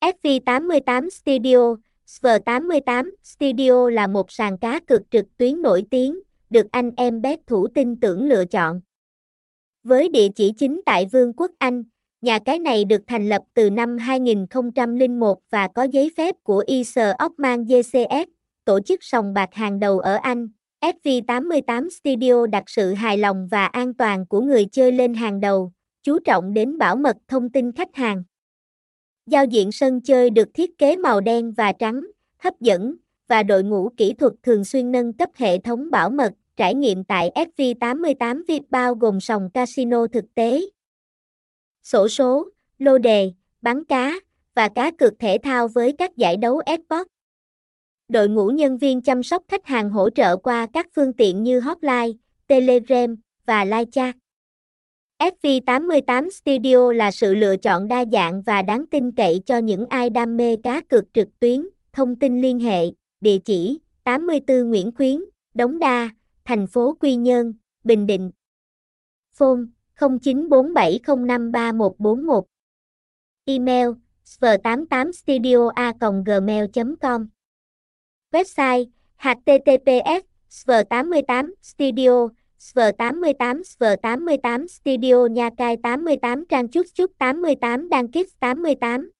sv88studio, SV88 Studio là một sàn cá cược trực tuyến nổi tiếng, được anh em bet thủ tin tưởng lựa chọn. Với địa chỉ chính tại Vương quốc Anh, nhà cái này được thành lập từ năm 2001 và có giấy phép của Isle Ockman JCS, tổ chức sòng bạc hàng đầu ở Anh. SV88 Studio đặt sự hài lòng và an toàn của người chơi lên hàng đầu, chú trọng đến bảo mật thông tin khách hàng. Giao diện sân chơi được thiết kế màu đen và trắng, hấp dẫn, và đội ngũ kỹ thuật thường xuyên nâng cấp hệ thống bảo mật, trải nghiệm tại SV88 VIP bao gồm sòng casino thực tế, sổ số, lô đề, bắn cá, và cá cược thể thao với các giải đấu esports. Đội ngũ nhân viên chăm sóc khách hàng hỗ trợ qua các phương tiện như hotline, telegram và live chat. FV88 Studio là sự lựa chọn đa dạng và đáng tin cậy cho những ai đam mê cá cược trực tuyến. Thông tin liên hệ, địa chỉ 84 Nguyễn Khuyến, Đống Đa, thành phố Quy Nhơn, Bình Định. Phone 0947053141. Email sv88studio.gmail.com Website https sv88 studio SV88 SV88 Studio Nha Cai 88 Trang Trúc Trúc 88 Đăng Kích 88